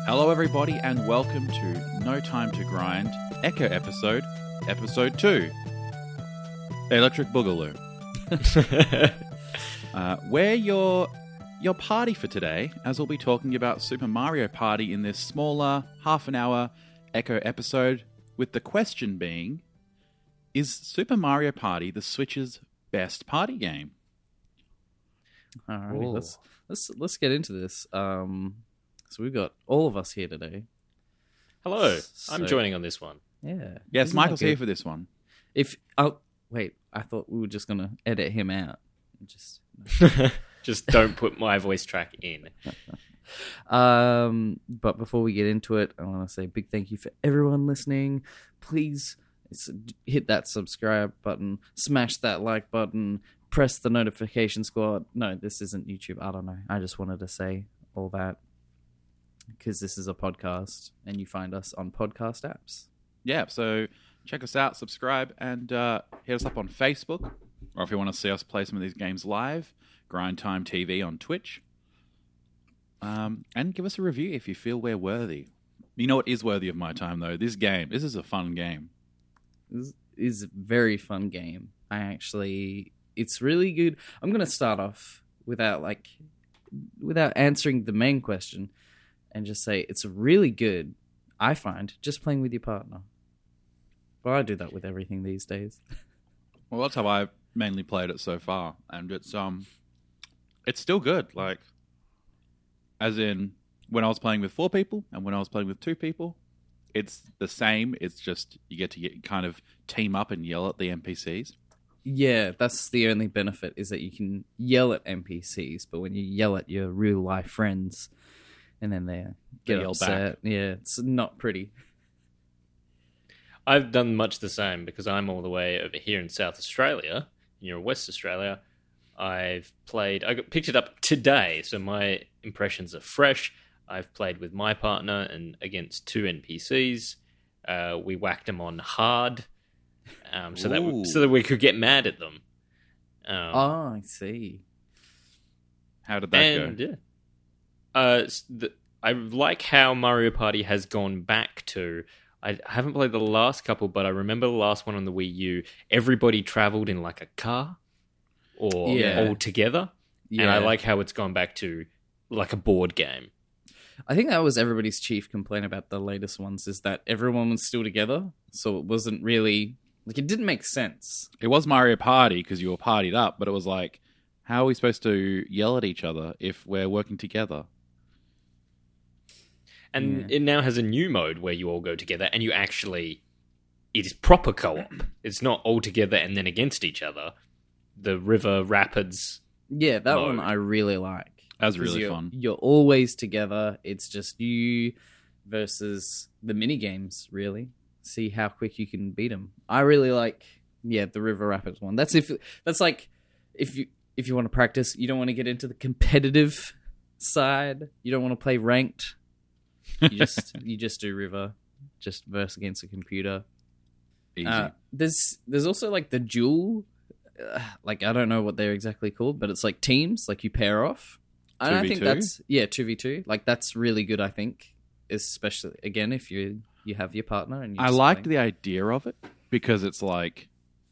Hello, everybody, and welcome to No Time to Grind Echo episode, episode two Electric Boogaloo. uh, we're your, your party for today, as we'll be talking about Super Mario Party in this smaller, half an hour Echo episode, with the question being Is Super Mario Party the Switch's best party game? All right, let's let's let's get into this. Um, so we've got all of us here today. Hello, So- I'm joining on this one. Yeah. Yes, Isn't Michael's here for this one. If oh wait, I thought we were just gonna edit him out. Just Just don't put my voice track in. um, but before we get into it, I want to say a big thank you for everyone listening. Please hit that subscribe button, smash that like button, press the notification squad. No, this isn't YouTube. I don't know. I just wanted to say all that because this is a podcast and you find us on podcast apps. yeah, so check us out, subscribe, and uh, hit us up on Facebook. Or if you want to see us play some of these games live, Grind Time TV on Twitch. Um, and give us a review if you feel we're worthy. You know what is worthy of my time, though? This game. This is a fun game. This is a very fun game. I actually, it's really good. I'm gonna start off without like, without answering the main question, and just say it's really good. I find just playing with your partner. But I do that with everything these days. Well, that's how I've mainly played it so far, and it's um, it's still good. Like, as in when I was playing with four people and when I was playing with two people, it's the same. It's just you get to get kind of team up and yell at the NPCs. Yeah, that's the only benefit is that you can yell at NPCs, but when you yell at your real life friends, and then they get yell upset, yeah, it's not pretty. I've done much the same because I'm all the way over here in South Australia, and you're in West Australia. I've played. I got picked it up today, so my impressions are fresh. I've played with my partner and against two NPCs. Uh, we whacked them on hard, um, so that Ooh. we, so that we could get mad at them. Um, Oh, I see. How did that and go? yeah, uh, the, I like how Mario Party has gone back to. I haven't played the last couple, but I remember the last one on the Wii U. Everybody traveled in like a car or Yeah. all together, Yeah, and I like how it's gone back to like a board game. I think that was everybody's chief complaint about the latest ones is that everyone was still together, so it wasn't really like it didn't make sense. It was Mario Party because you were partied up, but it was like, how are we supposed to yell at each other if we're working together? And Yeah. it now has a new mode where you all go together and you actually. It is proper co op. It's not all together and then against each other. The river rapids. Yeah, that one I really like. That was 'Cause really you're, fun. You're always together. It's just you versus the mini games. Really, see how quick you can beat them. I really like. Yeah, the River Rapids one. That's if that's like if you if you want to practice, you don't want to get into the competitive side. You don't want to play ranked. You just you just do River, just verse against a computer. Easy. Uh, there's there's also like the duel, uh, like I don't know what they're exactly called, but it's like teams, like you pair off. And I think 2v2? that's yeah, two v two. Like that's really good. I think, especially again if you you have your partner and you I liked the idea of it because it's like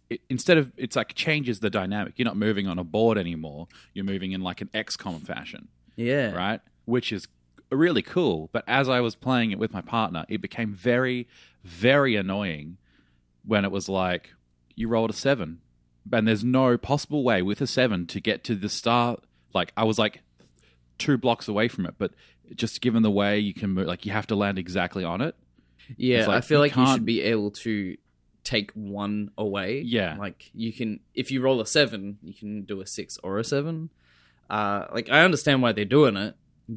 it, instead of it's like changes the dynamic. You're not moving on a board anymore. You're moving in like an XCOM fashion, yeah right? Which is really cool. But as I was playing it with my partner, it became very, very annoying when it was like you rolled a seven, and there's no possible way with a seven to get to the start. Like I was like two blocks away from it, but just given the way you can move, like you have to land exactly on it. yeah. Like, I feel you like you should be able to take one away. Yeah. like you can if you roll a seven, you can do a six or a seven. Uh, like I understand why they're doing it,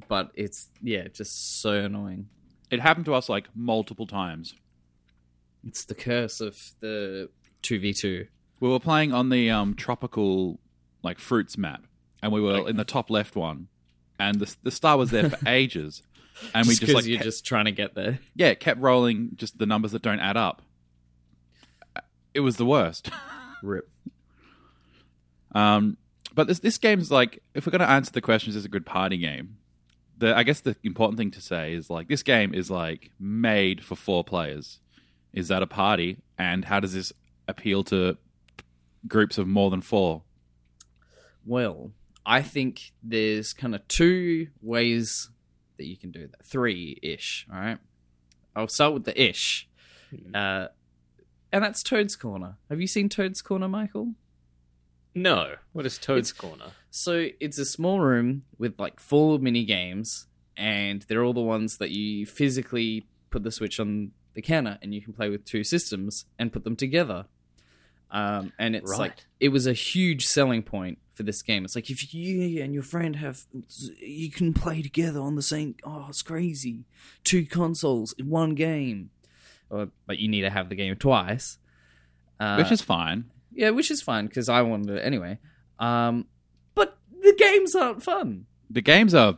but it's yeah, just so annoying. It happened to us like multiple times. It's the curse of the two v two. We were playing on the um, tropical like fruits map, and we were Okay. in the top left one, and the the star was there for ages, and we just just like you're kept- just trying to get there. yeah it kept rolling just the numbers that don't add up. It was the worst. Rip. Um, but this this game's like if we're going to answer the questions, is this a good party game? The I guess the important thing to say is like this game is like made for four players. Is that a party? And how does this appeal to groups of more than four? Well, I think there's kind of two ways that you can do that. Three ish. All right. I'll start with the ish. Uh, and that's Toad's Corner. Have you seen Toad's Corner, Michael? No. What is Toad's It's- Corner? So it's a small room with like four mini games, and they're all the ones that you physically put the switch on the counter, and you can play with two systems and put them together. Um, and it's like Right. it was a huge selling point for this game. It's like if you and your friend have, you can play together on the same. Oh, it's crazy! Two consoles in one game, or, but you need to have the game twice. Uh, Which is fine. Yeah, which is fine because I wanted it anyway. Um, but the games aren't fun. The games are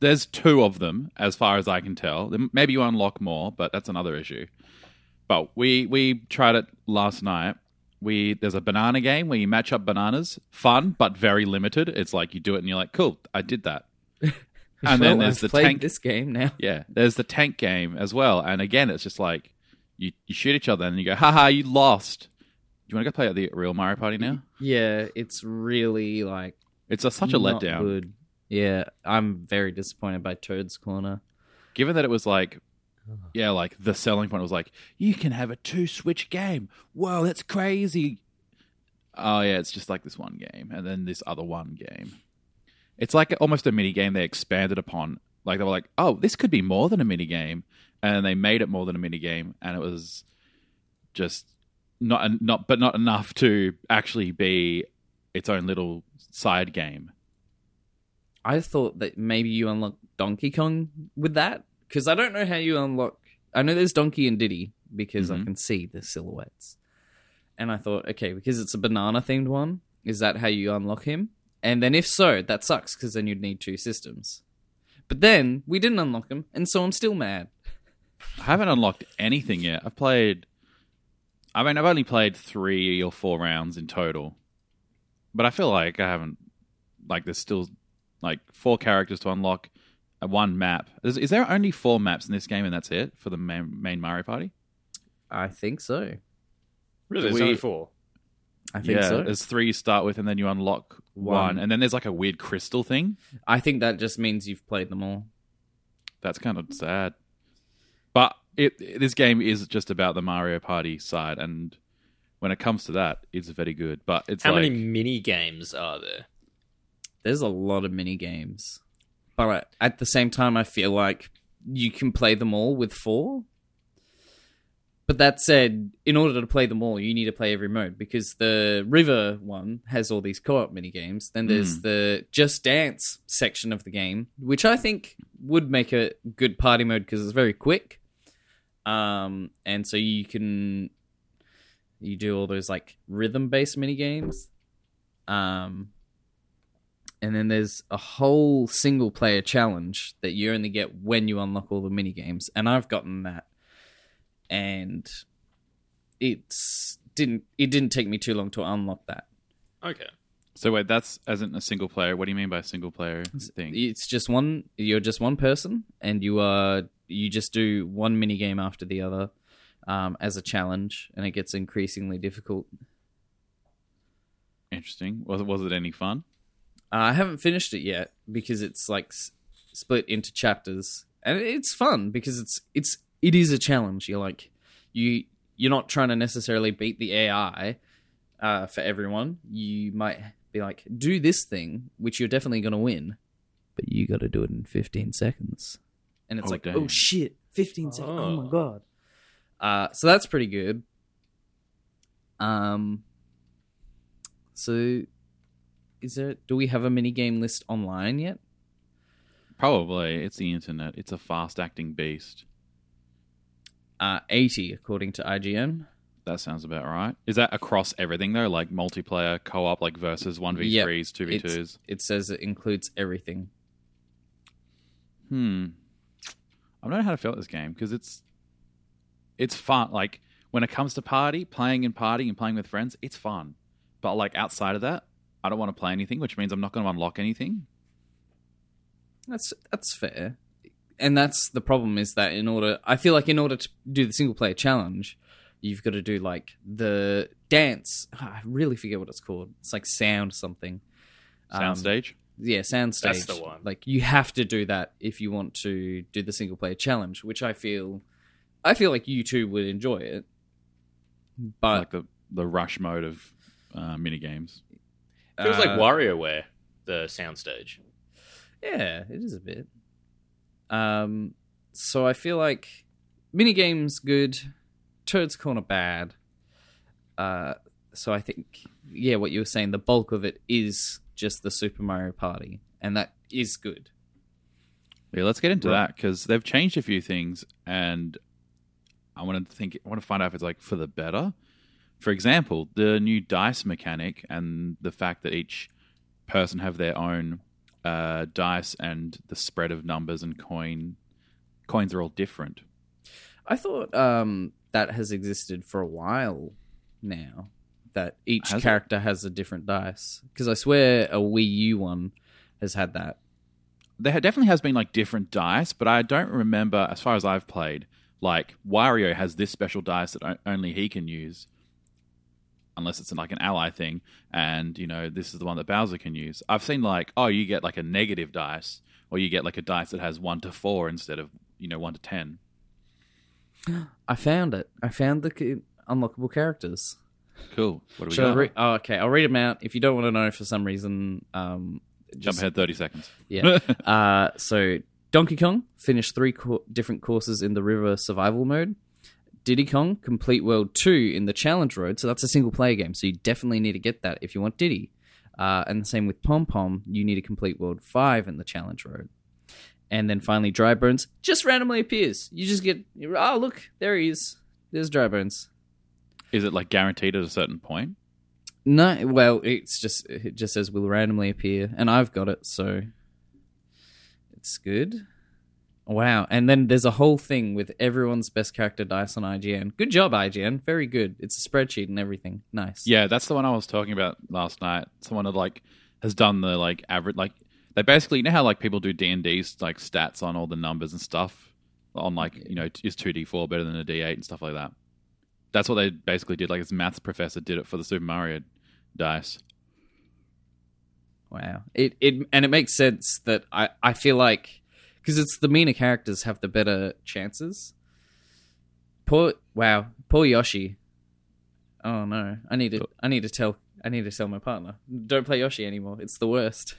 there's two of them as far as I can tell. Maybe you unlock more, but that's another issue. But we we tried it last night. We there's a banana game where you match up bananas. Fun, but very limited. It's like you do it and you're like, cool, I did that. And then there's I've the tank. this game now. Yeah, there's the tank game as well. And again, it's just like you, you shoot each other and you go, haha, you lost. You want to go play at the real Mario Party now? Yeah, it's really like It's a, such a letdown. Good. Yeah, I'm very disappointed by Toad's Corner. Given that it was like, yeah, like the selling point was like, you can have a two switch game. Whoa, that's crazy. Oh, yeah, it's just like this one game and then this other one game. It's like almost a mini game they expanded upon. Like they were like, oh, this could be more than a mini game. And they made it more than a mini game. And it was just not not but not enough to actually be its own little side game. I thought that maybe you unlock Donkey Kong with that because I don't know how you unlock. I know there's Donkey and Diddy because I Mhm. can see the silhouettes, and I thought, okay, because it's a banana themed one, is that how you unlock him? And then if so, that sucks because then you'd need two systems. But then we didn't unlock him, and so I'm still mad. I haven't unlocked anything yet. I've played. I mean, I've only played three or four rounds in total, but I feel like I haven't. Like, there's still like four characters to unlock, uh, one map. Is, is there only four maps in this game, and that's it for the main, main Mario Party? I think so. Really? There's We- only four. I think yeah, so. there's three you start with, and then you unlock one. One. and then there's like a weird crystal thing. I think that just means you've played them all. That's kind of sad. But it this game is just about the Mario Party side, and when it comes to that, it's very good. But it's How like many mini games are there? There's a lot of mini games, but at the same time, I feel like you can play them all with four. But that said, in order to play them all, you need to play every mode because the river one has all these co-op mini games. Then there's hmm. the Just Dance section of the game, which I think would make a good party mode because it's very quick. Um, and so you can you do all those like rhythm-based mini games. Um, and then there's a whole single player challenge that you only get when you unlock all the mini games and i've gotten that and it's didn't it didn't take me too long to unlock that Okay. So wait, that's isn't a single player. What do you mean by a single player thing? it's just one you're just one person and you are you just do one mini game after the other um, as a challenge and it gets increasingly difficult Interesting. Was it was it any fun? Uh, I haven't finished it yet because it's like s- split into chapters, and it's fun because it's it's it is a challenge. You're like you you're not trying to necessarily beat the AI uh, for everyone. You might be like do this thing, which you're definitely gonna win, but you got to do it in 15 seconds, and it's Oh, like damn. oh shit, 15 seconds. Oh my Oh. god. Uh, so that's pretty good. Um. So is there do we have a mini game list online yet Probably. It's the internet. It's a fast acting beast. uh 80 according to ign That sounds about right. Is that across everything though? Like multiplayer, co-op, like versus one v threes, two v twos. it says it includes everything Hmm. I don't know how to feel at this game because it's it's fun. Like when it comes to party, playing and partying and playing with friends, it's fun. But like outside of that, I don't want to play anything, which means I'm not going to unlock anything. That's that's fair. And that's the problem is that in order I feel like in order to do the single player challenge, you've got to do like the dance. I really forget what it's called. It's like sound something. Um, Soundstage. Yeah, soundstage. That's the one. Like you have to do that if you want to do the single player challenge, which I feel I feel like you two would enjoy it. But like the the rush mode of uh, mini games. Feels like uh, WarioWare, the soundstage. Yeah, it is a bit. Um, so I feel like minigames good, Turds Corner bad. Uh, so I think yeah, what you were saying, the bulk of it is just the Super Mario Party, and that is good. Yeah, let's get into Right. that because they've changed a few things, and I want to think. I want to find out if it's like for the better. For example, the new dice mechanic and the fact that each person have their own uh, dice and the spread of numbers and coin coins are all different. I thought um, that has existed for a while now. That each Has it? character has a different dice. Because I swear a Wii U one has had that. There definitely has been like different dice, but I don't remember as far as I've played. Like Wario has this special dice that only he can use, unless it's like an ally thing. And you know, this is the one that Bowser can use. I've seen like, oh, you get like a negative dice, or you get like a dice that has one to four instead of you know one to ten. I found it. I found the unlockable characters. Cool. What do we I got? re- oh, okay, I'll read them out. If you don't want to know for some reason, um, Jump just- ahead thirty seconds. Yeah. uh, so Donkey Kong finished three co- different courses in the river survival mode. Diddy Kong complete world two in the challenge road. So that's a single player game. So you definitely need to get that if you want Diddy. Uh, and the same with Pom Pom. You need to complete world five in the challenge road. And then finally, Dry Bones just randomly appears. You just get oh look there he is. There's Dry Bones. Is it like guaranteed at a certain point? No, well, it's just it just says will randomly appear, and I've got it, so it's good. Wow, and then there's a whole thing with everyone's best character dice on IGN. Good job, IGN. Very good. It's a spreadsheet and everything. Nice. Yeah, that's the one I was talking about last night. Someone had like has done the like average like they basically you know how like people do D and D's like stats on all the numbers and stuff on like you know is two D four better than a D eight and stuff like that. That's what they basically did. Like his maths professor did it for the Super Mario dice. Wow. It it and it makes sense that I I feel like because it's the meaner characters have the better chances. Poor wow, poor Yoshi. Oh no, I need to I need to tell I need to tell my partner don't play Yoshi anymore. It's the worst.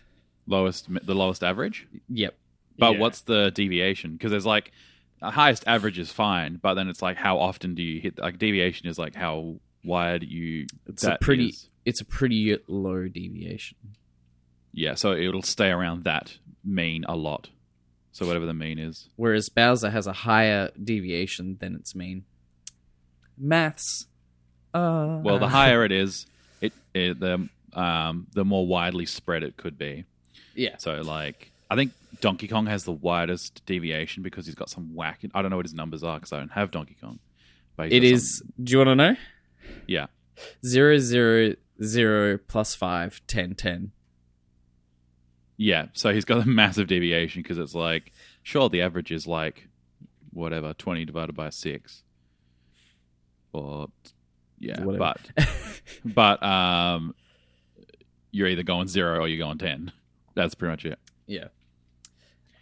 Lowest the lowest average. Yep. But Yeah. what's the deviation? Because there's like highest average is fine, but then it's like how often do you hit like deviation is like how wide you It's a pretty is. it's a pretty low deviation. Yeah, so it'll stay around that mean a lot. So whatever the mean is. Whereas Bowser has a higher deviation than its mean. Maths. Uh, Well, the higher it is, it, it the um the more widely spread it could be. yeah. So like I think Donkey Kong has the widest deviation because he's got some whack. I don't know what his numbers are because I don't have Donkey Kong. But It is. Do you want to know? some- yeah. Zero zero zero plus five ten ten. Yeah, so he's got a massive deviation because it's like, sure, the average is like, whatever, 20 divided by 6. Or, yeah, Whatever. but, but, um, you're either going zero or you're going 10. That's pretty much it. Yeah.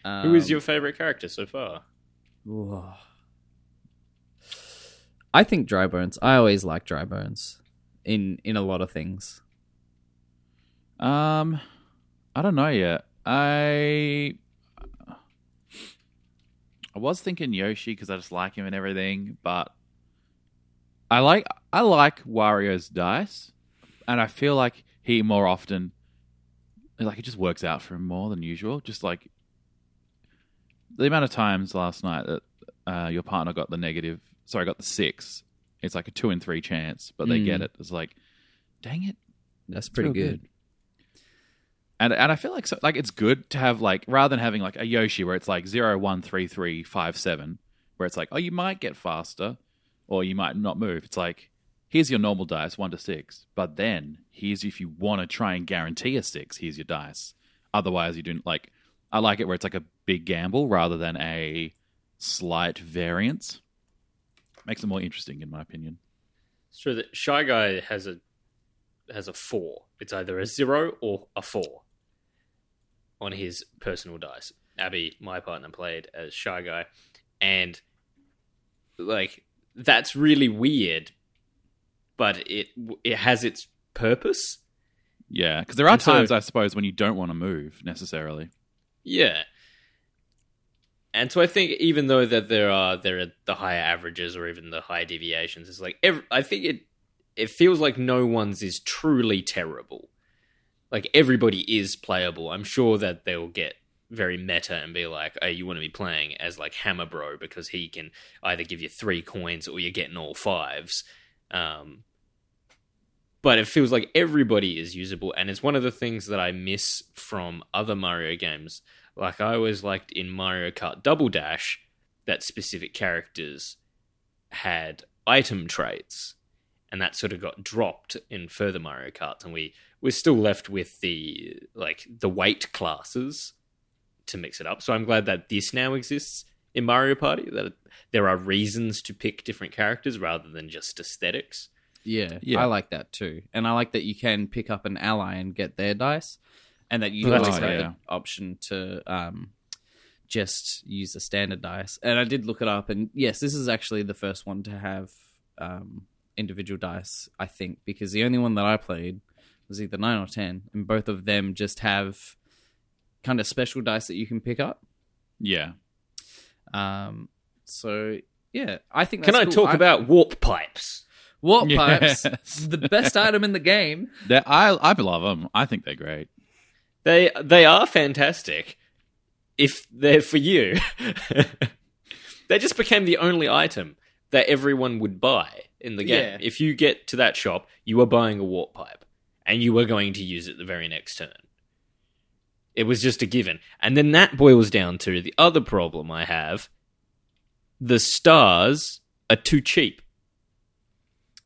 Who is Um, your favorite character so far? Whoa. I think dry bones. I always like dry bones in in a lot of things. Um, I don't know yet. I, I was thinking Yoshi because I just like him and everything, but I like I like Wario's dice, and I feel like he more often, like it just works out for him more than usual. Just like the amount of times last night that uh, your partner got the negative, sorry, got the six. It's like a two in three chance, but they Mm. get it. It's like, dang it. That's pretty real good. And and I feel like so, like it's good to have like rather than having like a Yoshi where it's like zero one three three five seven, where it's like oh you might get faster, or you might not move. It's like here's your normal dice one to six, but then here's if you want to try and guarantee a six, here's your dice. Otherwise, you don't like I like it where it's like a big gamble rather than a slight variance. Makes it more interesting, in my opinion. It's true that Shy Guy has a has a four. It's either a zero or a four on his personal dice. Abby, my partner, played as Shy Guy, and like that's really weird, but it it has its purpose. Yeah, because there are And so- times, I suppose, when you don't want to move necessarily. Yeah. And so I think even though that there are there are the higher averages or even the high deviations, it's like ev I think it it feels like no one's is truly terrible. Like everybody is playable. I'm sure that they'll get very meta and be like, "Oh, you want to be playing as like Hammer Bro because he can either give you three coins or you're getting all fives." Um, but it feels like everybody is usable, and it's one of the things that I miss from other Mario games. Like I always liked in Mario Kart Double Dash that specific characters had item traits, and that sort of got dropped in further Mario Kart, and we we're still left with the like the weight classes to mix it up. So I'm glad that this now exists in Mario Party. That there are reasons to pick different characters rather than just aesthetics. Yeah, Yeah. I like that too, and I like that you can pick up an ally and get their dice, and that you Well, always that's have exciting. the option to um, just use the standard dice. And I did look it up, and yes, this is actually the first one to have um, individual dice. I think because the only one that I played was either nine or ten, and both of them just have kind of special dice that you can pick up. Yeah. Um, so yeah, I think. Can I cool. talk about warp pipes? warp pipes? The best item in the game. They're- I I love them. I think they're great. They they are fantastic if they're for you. they just became the only item that everyone would buy in the game. Yeah. If you get to that shop, you are buying a warp pipe and you were going to use it the very next turn. It was just a given. And then that boils down to the other problem I have. The stars are too cheap.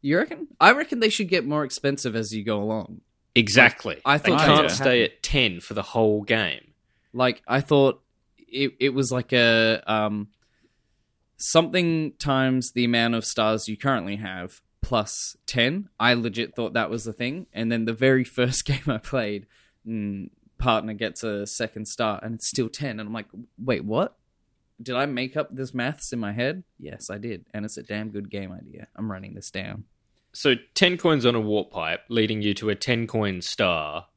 You reckon? I reckon they should get more expensive as you go along. Exactly. I they thought that can't stay at 10 for the whole game. Like I thought it it was like a um something times the amount of stars you currently have plus 10. I legit thought that was the thing. And then the very first game I played, mm, partner gets a second star and it's still 10 and I'm like, "Wait, what?" Did I make up this maths in my head? Yes, I did. And it's a damn good game idea. I'm running this down. So 10 coins on a warp pipe leading you to a 10 coin star.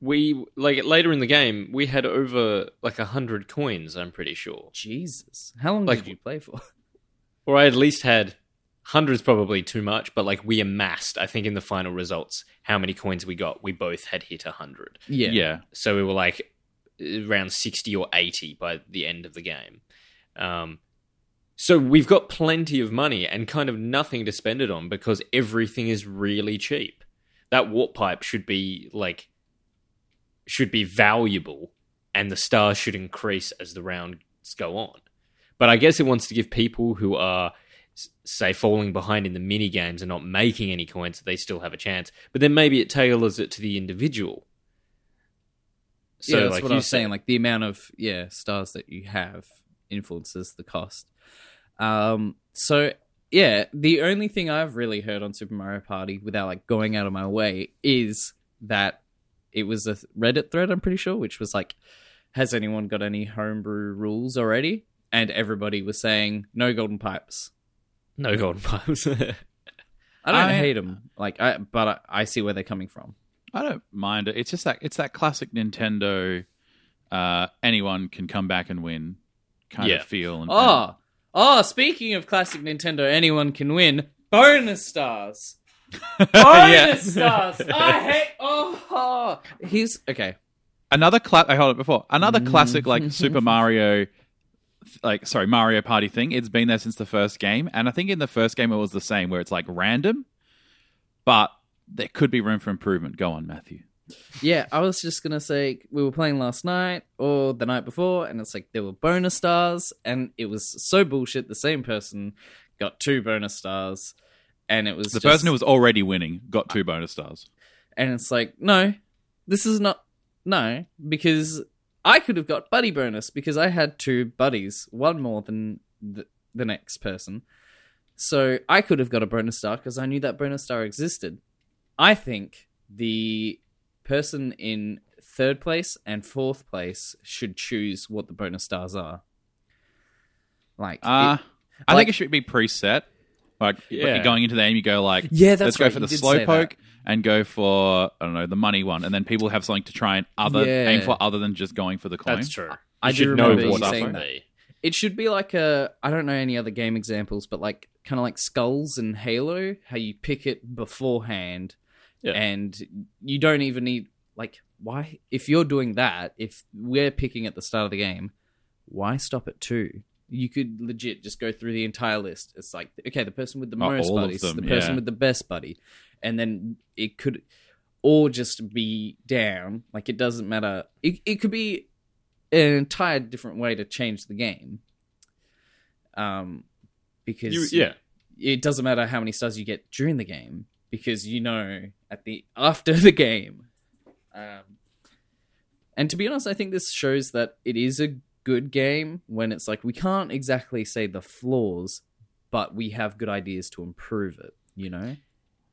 We like later in the game we had over like a 100 coins, I'm pretty sure. Jesus. How long Like- did you play for? Or I at least had hundreds probably too much, but like we amassed I think in the final results how many coins we got. We both had hit 100. Yeah. Yeah. So we were like around 60 or 80 by the end of the game. Um, so we've got plenty of money and kind of nothing to spend it on because everything is really cheap. That warp pipe should be like should be valuable and the stars should increase as the rounds go on. But I guess it wants to give people who are say falling behind in the mini games and not making any coins that they still have a chance. But then maybe it tailors it to the individual. So yeah, that's like what I was said- saying. Like the amount of yeah stars that you have influences the cost. Um. So yeah, the only thing I've really heard on Super Mario Party without like going out of my way is that it was a Reddit thread. I'm pretty sure, which was like, "Has anyone got any homebrew rules already?" And everybody was saying no golden pipes. No golden pipes. I don't I- hate them, like I, but I, I see where they're coming from. I don't mind it. It's just that it's that classic Nintendo. Uh, anyone can come back and win, kind Yeah. of feel. And, Oh, oh! Speaking of classic Nintendo, anyone can win bonus stars. Bonus Yeah. stars. I hate. Oh, oh. he's okay. another cla- I heard it before. Another classic like mm. Super Mario, like sorry Mario Party thing. It's been there since the first game, and I think in the first game it was the same, where it's like random, but there could be room for improvement. Go on, Matthew. Yeah, I was just gonna say we were playing last night or the night before, and it's like there were bonus stars, and it was so bullshit. The same person got two bonus stars, and it was The just- person who was already winning got two bonus stars. and it's like no, this is not no because I could have got buddy bonus because I had two buddies, one more than the, the next person. So I could have got a bonus star because I knew that bonus star existed. I think the person in third place and fourth place should choose what the bonus stars are. Like, Uh, it- I like- think it should be preset. Like Yeah. you're going into the game, you go like, yeah, that's let's go for the did say slowpoke and go for I don't know the money one, and then people have something to try and other Yeah. aim for other than just going for the coin. That's true. I You do should know remember what you saying that. It should be like a I don't know any other game examples, but like kind of like Skulls and Halo, how you pick it beforehand, Yeah. and you don't even need like why if you're doing that if we're picking at the start of the game, why stop at two? You could legit just go through the entire list. It's like okay, the person with the Oh, most buddies, them, the person yeah. with the best buddy, and then it could or just be down. Like it doesn't matter. It it could be an entire different way to change the game. Um, because You, yeah. it doesn't matter how many stars you get during the game because you know at the after the game. Um, and to be honest, I think this shows that it is a good game when it's like we can't exactly say the flaws, but we have good ideas to improve it. You know?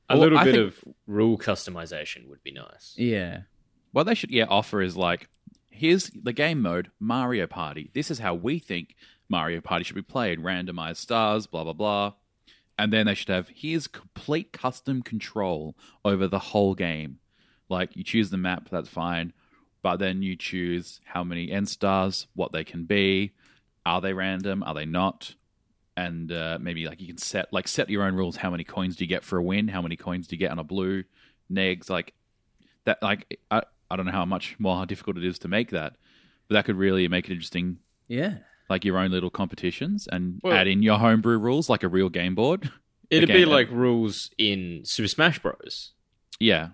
A Well, little I bit think- of rule customization would be nice. Yeah. What they should yeah offer is like, here's the game mode Mario Party. This is how we think Mario Party should be played. Randomized stars, blah blah blah. And then they should have here's complete custom control over the whole game. Like you choose the map, that's fine, but then you choose how many end stars, what they can be, are they random, are they not, and uh, maybe like you can set like set your own rules. How many coins do you get for a win? How many coins do you get on a blue? Negs like that. Like I I don't know how much more difficult it is to make that, but that could really make it interesting. Yeah. Like your own little competitions and Well- add in your homebrew rules like a real game board. It'd Again, be like rules in Super Smash Bros. Yeah,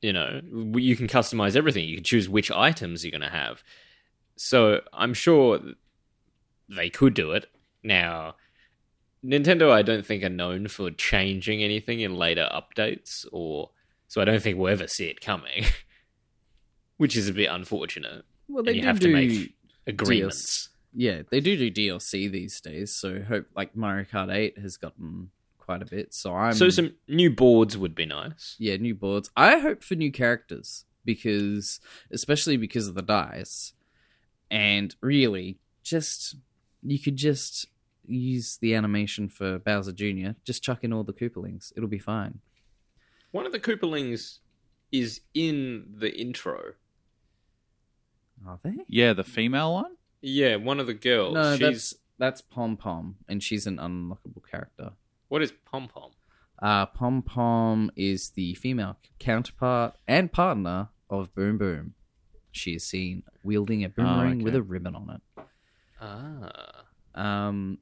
You know, you can customize everything. You can choose which items you're going to have. So I'm sure they could do it. Now, Nintendo, I don't think are known for changing anything in later updates, or so I don't think we'll ever see it coming, which is a bit unfortunate. Well, And they you do have to do make Agreements. Yeah, they do do DLC these days, so hope like Mario Kart 8 has gotten quite a bit. So I'm So some new boards would be nice. yeah, new boards. I hope for new characters because especially because of the dice. And really, just you could just use the animation for Bowser Jr. Just chuck in all the Koopalings. It'll be fine. One of the Koopalings is in the intro. Are they? yeah. The female one. Yeah, one of the girls. no, She's that's that's Pom Pom, and she's an unlockable character. what is Pom Pom? Uh, Pom Pom is the female counterpart and partner of Boom Boom. She is seen wielding a boomerang okay. with a ribbon on it. Ah, Um.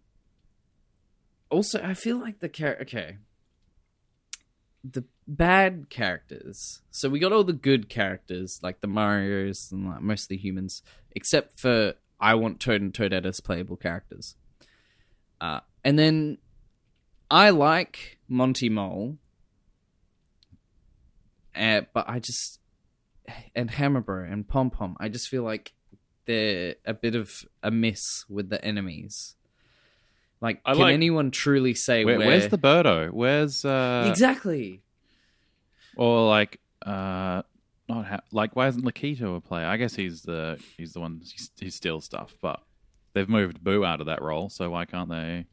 Also, I feel like the char- okay, the bad characters. So we got all the good characters, like the Mario's and like most of the humans, except for I want Toad and Toadette as playable characters. Uh, and then I like Monty Mole, uh, but I just and Hammerbro and Pom Pom. I just feel like they're a bit of a miss with the enemies. Like, I can like- anyone truly say Where, where? Where's the Birdo? Where's uh exactly? or like uh not ha- like why isn't Lakito a player? I guess he's the he's the one he, he steals stuff, but they've moved Boo out of that role, so why can't they?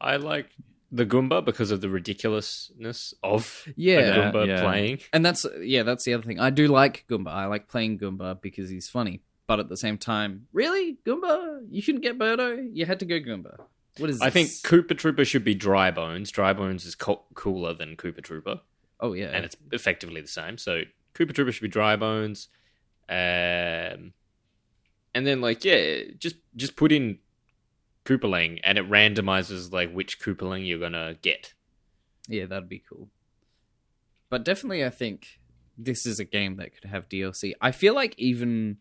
I like the Goomba because of the ridiculousness of Yeah. the Goomba Yeah. playing. And that's yeah, that's the other thing. I do like Goomba. I like playing Goomba because he's funny. But at the same time, really, Goomba? You shouldn't get Birdo. You had to go Goomba. What is? I think this? Koopa Troopa should be Dry Bones. Dry Bones is co- cooler than Koopa Troopa, Oh yeah, and it's effectively the same. So Koopa Troopa should be Dry Bones, um, and then like yeah, just just put in Koopaling, and it randomizes like which Koopaling you're gonna get. yeah, that'd be cool. But definitely, I think this is a game that could have DLC. I feel like even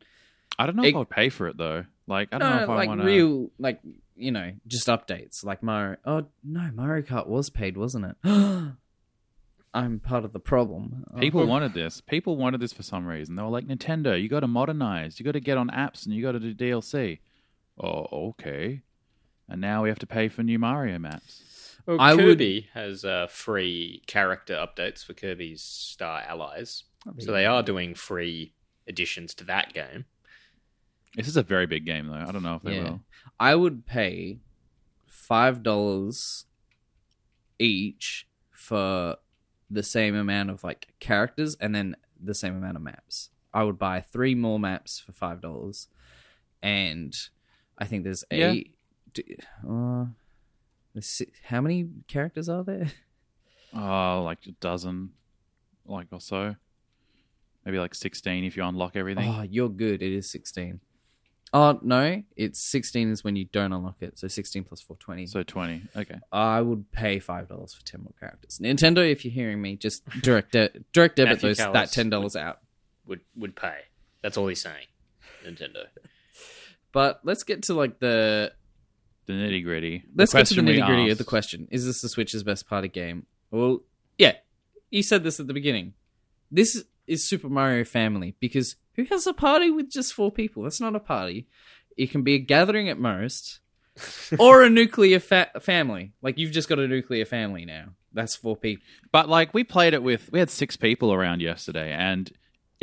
I don't know It- if I would pay for it though. Like I don't no, know if I like want real, like you know, just updates like Mario. Oh no, Mario Kart was paid, wasn't it? I'm part of the problem. Uh, People wanted this. People wanted this for some reason. They were like, Nintendo, you got to modernize. You got to get on apps and you got to do DLC. Oh, okay. And now we have to pay for new Mario maps. Well, I would- Kirby has uh, free character updates for Kirby's Star Allies, so they are doing free additions to that game. This is a very big game, though. I don't know if they Yeah. will. I would pay five dollars each for the same amount of like characters and then the same amount of maps. I would buy three more maps for five dollars, and I think there's Yeah. eight. Uh, how many characters are there? Oh, like a dozen, like or so. Maybe like 16 if you unlock everything. Oh, you're good. It is sixteen. Oh no, it's sixteen is when you don't unlock it. So sixteen plus four, twenty. So 20. Okay. I would pay five dollars for ten more characters. Nintendo, if you're hearing me, just direct de- direct debit Matthew those Callis. that ten dollars out. Would would pay. That's all he's saying. Nintendo. But let's get to like the The nitty gritty. let's get to the nitty gritty of the question. question. Is this the Switch's best party game? Well, yeah, you said this at the beginning. This is Super Mario Family because who has a party with just four people? That's not a party. It can be a gathering at most, or a nuclear fa- family. Like you've just got a nuclear family now. That's four people. But like we played it with, we had six people around yesterday, and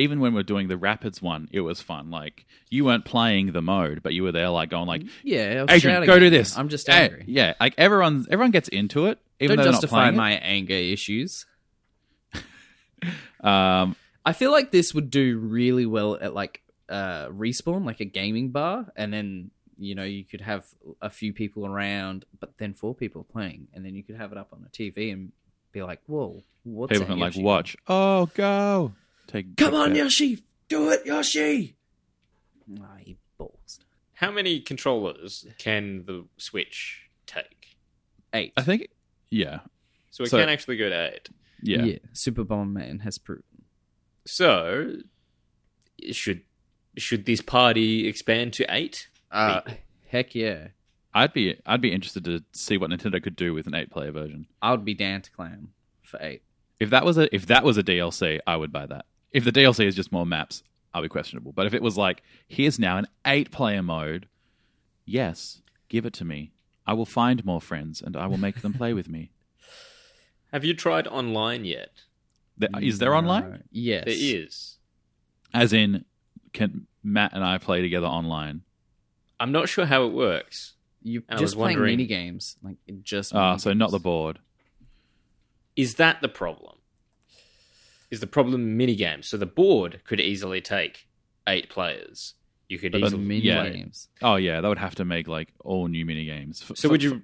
even when we are doing the Rapids one, it was fun. Like you weren't playing the mode, but you were there, like going like, Yeah, Adrian, go do this. I'm just Hey, angry. yeah, like everyone, everyone gets into it. Even Don't justify my anger issues. Um, I feel like this would do really well at like uh respawn, like a gaming bar, and then you know you could have a few people around, but then four people playing, and then you could have it up on the TV and be like, "Whoa, what's people that, can like Yoshi?" watch. Oh, go! Take Come on, that. Yoshi, do it, Yoshi. Ah, he balls. How many controllers can the Switch take? Eight. I think, yeah, So it So- can actually go to eight. yeah. yeah. Super Bomberman has proven. So should should this party expand to eight? Uh, heck yeah. I'd be, I'd be interested to see what Nintendo could do with an eight-player version. I would be down to clam for eight. If that was a, if that was a DLC, I would buy that. If the DLC is just more maps, I'll be questionable. But if it was like, here's now an eight-player mode, yes, give it to me. I will find more friends and I will make them play with me. Have you tried online yet? Th- Is there online? No. Yes. There is. As in, can Matt and I play together online? I'm not sure how it works. You I just was playing wondering- mini games, like just. Ah, mini so not the board. Is that the problem? Is the problem minigames? So the board could easily take eight players. You could But The easily. mini yeah. games. Oh yeah, that would have to make like all new mini games. F- So f- would you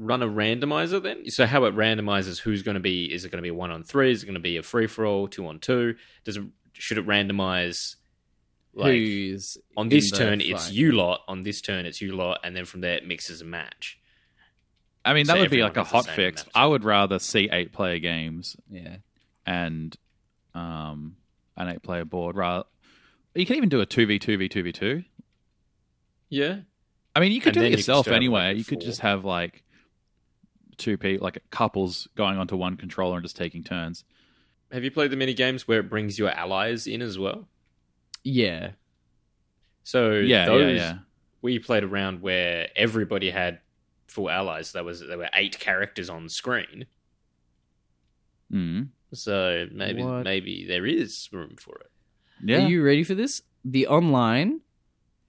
run a randomizer then? So how it randomizes who's going to be? Is it going to be one on three? Is it going to be a free for all? Two on two? Does it, should it randomize? Like Who's on this the turn it's you lot. On this turn it's you lot, and then from there it mixes a match. I mean, so that would be like a hot fix. I would rather see eight player games Yeah. and um, an eight player board. Rather, you can even do a two v two v two v two. Yeah. I mean, you could And do it yourself still anyway. you could just have like two people, like couples, going onto one controller and just taking turns. Have you played the mini games where it brings your allies in as well? Yeah. So Yeah, those, yeah, yeah. we played around where everybody had full allies. There was there were eight characters on screen. Mm. So maybe What? maybe there is room for it. Yeah. Are you ready for this? The online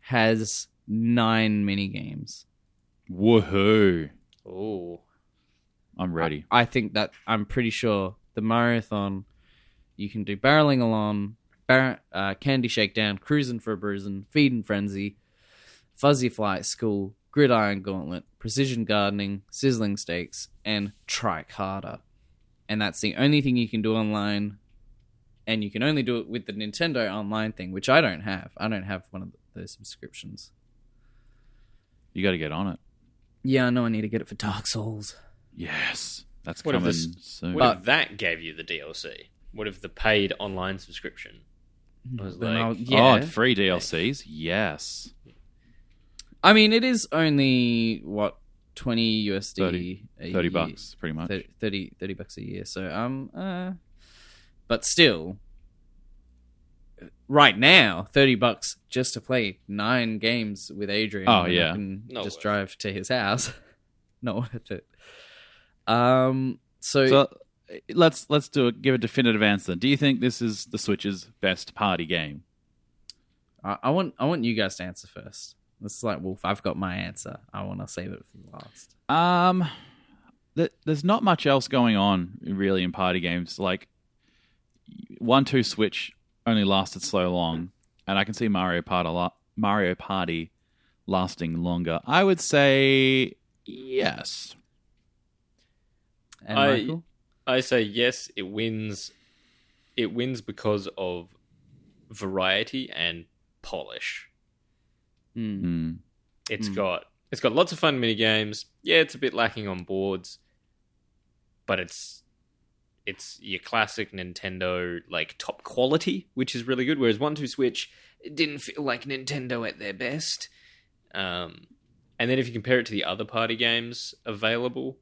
has nine mini games. Woohoo! Oh, I'm ready. I think that I'm pretty sure the marathon you can do barreling along, bar- uh, candy shakedown, cruising for a bruising, feeding frenzy, fuzzy flight school, gridiron gauntlet, precision gardening, sizzling steaks, and trike harder. And that's the only thing you can do online. And you can only do it with the Nintendo Online thing, which I don't have. I don't have one of those subscriptions. You got to get on it. Yeah, I know I need to get it for Dark Souls. Yes, that's What if coming this- soon. what But- if that gave you the DLC? What if the paid online subscription? was Then like- I'll- Oh, yeah. and free DLCs. Yes. I mean, it is only what 20 USD 30 a 30 year. bucks, pretty much. 30, 30, 30 bucks a year. So um uh but still right now 30 bucks just to play 9 games with Adrian. Oh, and I yeah. can Not just worth drive to his house. Not worth it. Um so, So let's let's do it. Give a definitive answer. Do you think this is the Switch's best party game? I, I want I want you guys to answer first. This is like Wolf, I've got my answer. I want to save it for the last. Um, th- there's not much else going on really in party games. Like one two Switch only lasted so long, and I can see Mario Party a lot. Mario Party lasting longer. I would say yes. And I- Michael? I say yes. It wins. It wins because of variety and polish. Hmm. It's Mm. got it's got lots of fun mini games. Yeah, it's a bit lacking on boards, but it's it's your classic Nintendo like top quality, which is really good. Whereas One Two Switch, it didn't feel like Nintendo at their best. Um, and then if you compare it to the other party games available,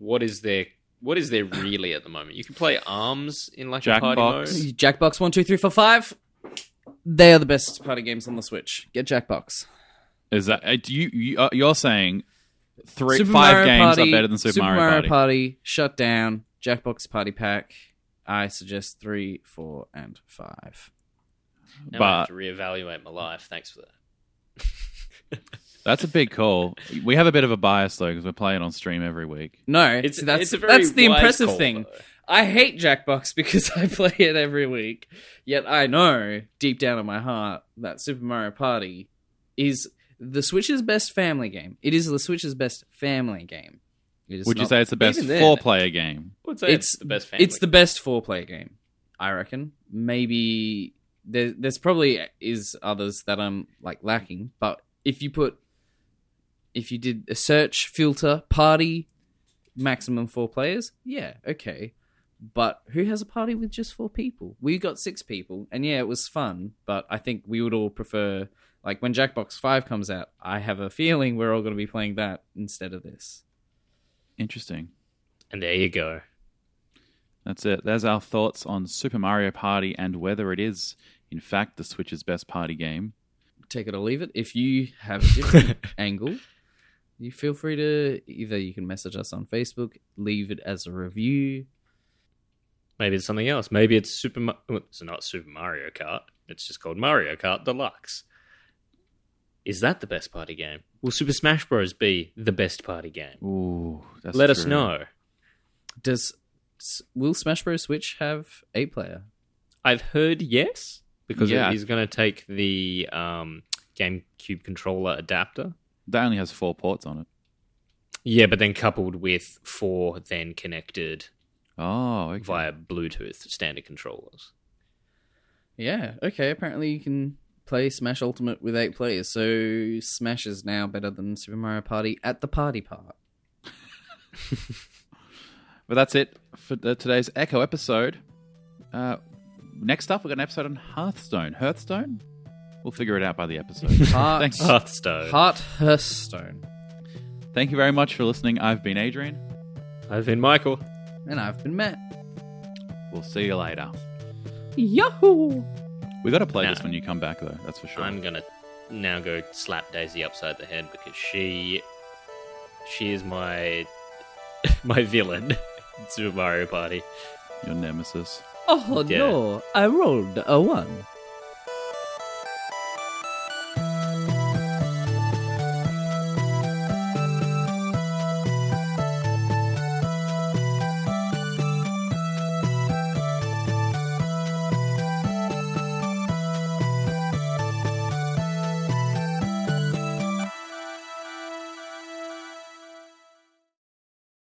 what is there? What is there really at the moment? You can play Arms in like a party Jackbox. mode. Jackbox one two three four five. They are the best party games on the Switch. Get Jackbox. Is that uh, do you, you uh, you're saying three Super five Mario games Party, are better than Super, Mario, Party? Shut down. Jackbox Party Pack. I suggest three, four, and five. Now I But- have to reevaluate my life. Thanks for that. That's a big call. We have a bit of a bias though because we're playing on stream every week. No, It's that's it's a very that's the wise impressive call, thing. though. I hate Jackbox because I play it every week. Yet I know deep down in my heart that Super Mario Party is the Switch's best family game. It is the Switch's best family game. It is Would you not- say it's the best even then, four player game? I would say It's it's, the best family. It's the best four player game, I reckon. Maybe there, there's probably is others that I'm like lacking, but if you put if you did a search filter party maximum four players, yeah, okay. But who has a party with just four people? We got six people, and yeah, it was fun. But I think we would all prefer, like when Jackbox Five comes out, I have a feeling we're all going to be playing that instead of this. Interesting. and there you go. That's it. There's our thoughts on Super Mario Party and whether it is, in fact, the Switch's best party game. take it or leave it. If you have a different angle, you feel free to either you can message us on Facebook, leave it as a review. Maybe it's something else. Maybe it's Super. Ma- it's not Super Mario Kart. It's just called Mario Kart Deluxe. Is that the best party game? Will Super Smash Bros. be the best party game? Ooh, that's Let us know. Does will Smash Bros Switch have a player? I've heard yes because Yeah. it is going to take the um, GameCube controller adapter. That only has four ports on it. Yeah, but then coupled with four then connected Oh, okay. via Bluetooth standard controllers. Yeah, okay. Apparently you can play Smash Ultimate with eight players, so Smash is now better than Super Mario Party at the party part. But that's it for the, today's Echo episode. Uh, next up, we've got an episode on Hearthstone. Hearthstone? We'll figure it out by the episode. Heart, Thanks. Hearthstone. Heart Hearthstone. Thank you very much for listening. I've been Adrian. I've been Michael. And I've been Matt. We'll see you later. Yahoo! We got to play Nah. this when you come back, though. That's for sure. I'm gonna now go slap Daisy upside the head because she she is my my villain in Super Mario Party. Your nemesis. Oh Yeah. no, I rolled a one.